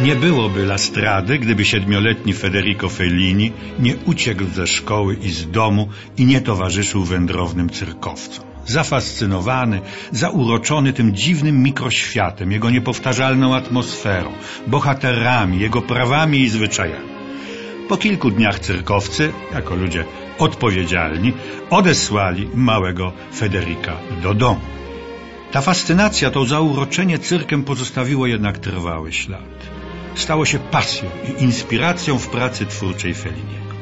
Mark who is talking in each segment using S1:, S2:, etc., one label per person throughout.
S1: Nie byłoby Lastrady, gdyby siedmioletni Federico Fellini nie uciekł ze szkoły i z domu i nie towarzyszył wędrownym cyrkowcom. Zafascynowany, zauroczony tym dziwnym mikroświatem, jego niepowtarzalną atmosferą, bohaterami, jego prawami i zwyczajami. Po kilku dniach cyrkowcy, jako ludzie odpowiedzialni, odesłali małego Federika do domu. Ta fascynacja, to zauroczenie cyrkiem pozostawiło jednak trwały ślad. Stało się pasją i inspiracją w pracy twórczej Felliniego.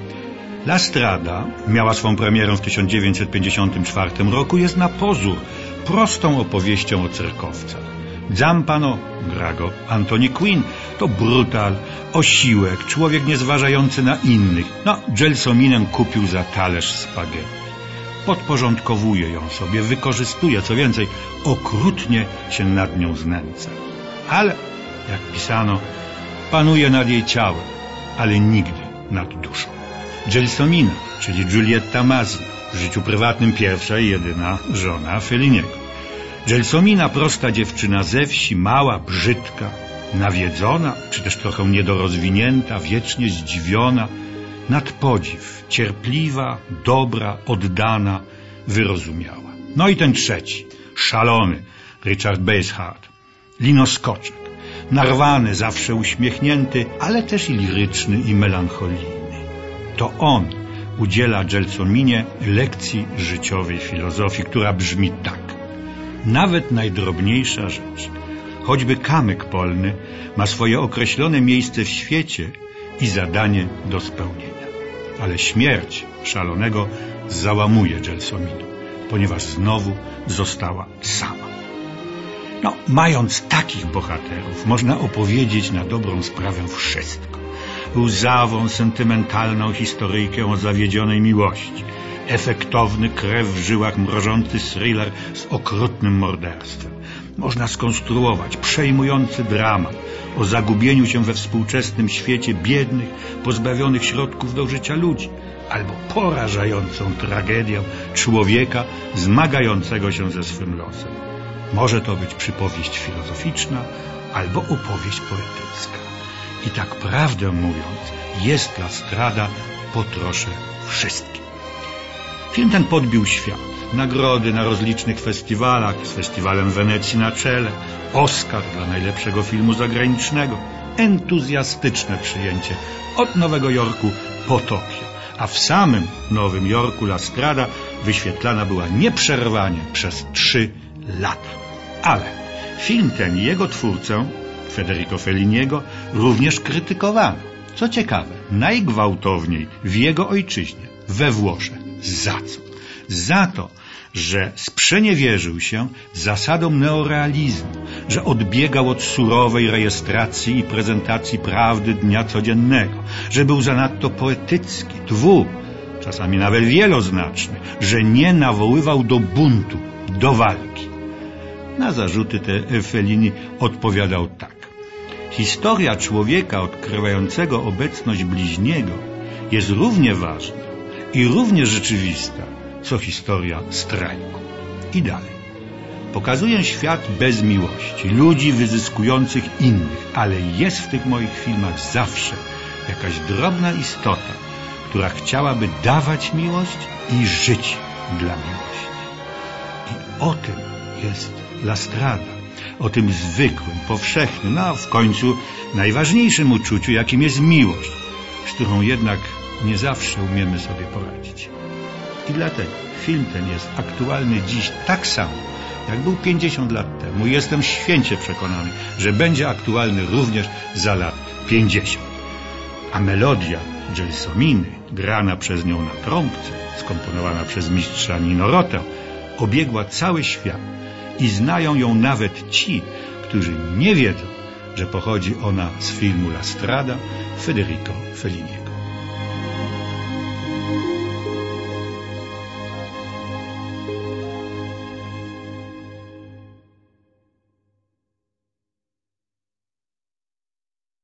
S1: La Strada miała swą premierę w 1954 roku, jest na pozór prostą opowieścią o cyrkowcach. Zampano, gra go Anthony Quinn, to brutal, osiłek, człowiek niezważający na innych. No, Gelsominem kupił za talerz spaghetti. Podporządkowuje ją sobie, wykorzystuje, co więcej, okrutnie się nad nią znęca. Ale, jak pisano, panuje nad jej ciałem, ale nigdy nad duszą. Gelsomina, czyli Giulietta Mazzi, w życiu prywatnym pierwsza i jedyna żona Feliniego. Gelsomina, prosta dziewczyna ze wsi, mała, brzydka, nawiedzona, czy też trochę niedorozwinięta, wiecznie zdziwiona, nad podziw, cierpliwa, dobra, oddana, wyrozumiała. No i ten trzeci, szalony, Richard Basehart, linoskoczek, narwany, zawsze uśmiechnięty, ale też i liryczny i melancholijny. To on udziela Gelsominie lekcji życiowej filozofii, która brzmi tak. Nawet najdrobniejsza rzecz, choćby kamyk polny, ma swoje określone miejsce w świecie i zadanie do spełnienia. Ale śmierć szalonego załamuje Gelsominu, ponieważ znowu została sama. No, mając takich bohaterów, można opowiedzieć na dobrą sprawę wszystko. Łzawą, sentymentalną historyjkę o zawiedzionej miłości, efektowny krew w żyłach mrożący thriller z okrutnym morderstwem. Można skonstruować przejmujący dramat o zagubieniu się we współczesnym świecie biednych, pozbawionych środków do życia ludzi, albo porażającą tragedię człowieka zmagającego się ze swym losem. Może to być przypowieść filozoficzna albo opowieść poetycka. I tak prawdę mówiąc, jest La Strada po trosze wszystkim. Film ten podbił świat. Nagrody na rozlicznych festiwalach, z festiwalem Wenecji na czele, Oscar dla najlepszego filmu zagranicznego, entuzjastyczne przyjęcie od Nowego Jorku po Tokio. A w samym Nowym Jorku La Strada wyświetlana była nieprzerwanie przez trzy lata. Ale film ten i jego twórcę, Federico Felliniego, również krytykowano. Co ciekawe, najgwałtowniej w jego ojczyźnie, we Włoszech. Za co? Za to, że sprzeniewierzył się zasadom neorealizmu, że odbiegał od surowej rejestracji i prezentacji prawdy dnia codziennego, że był zanadto poetycki, dwu, czasami nawet wieloznaczny, że nie nawoływał do buntu, do walki. Na zarzuty te Fellini odpowiadał tak. Historia człowieka odkrywającego obecność bliźniego jest równie ważna i równie rzeczywista, co historia strajku. I dalej. Pokazuję świat bez miłości, ludzi wyzyskujących innych, ale jest w tych moich filmach zawsze jakaś drobna istota, która chciałaby dawać miłość i żyć dla miłości. I o tym jest Lastrada, o tym zwykłym, powszechnym, no w końcu najważniejszym uczuciu, jakim jest miłość, z którą jednak nie zawsze umiemy sobie poradzić. I dlatego film ten jest aktualny dziś tak samo, jak był 50 lat temu. Jestem święcie przekonany, że będzie aktualny również za lat 50. A melodia Gelsominy, grana przez nią na trąbce, skomponowana przez mistrza Ninorotę, obiegła cały świat i znają ją nawet ci, którzy nie wiedzą, że pochodzi ona z filmu La Strada Federico Felliniego.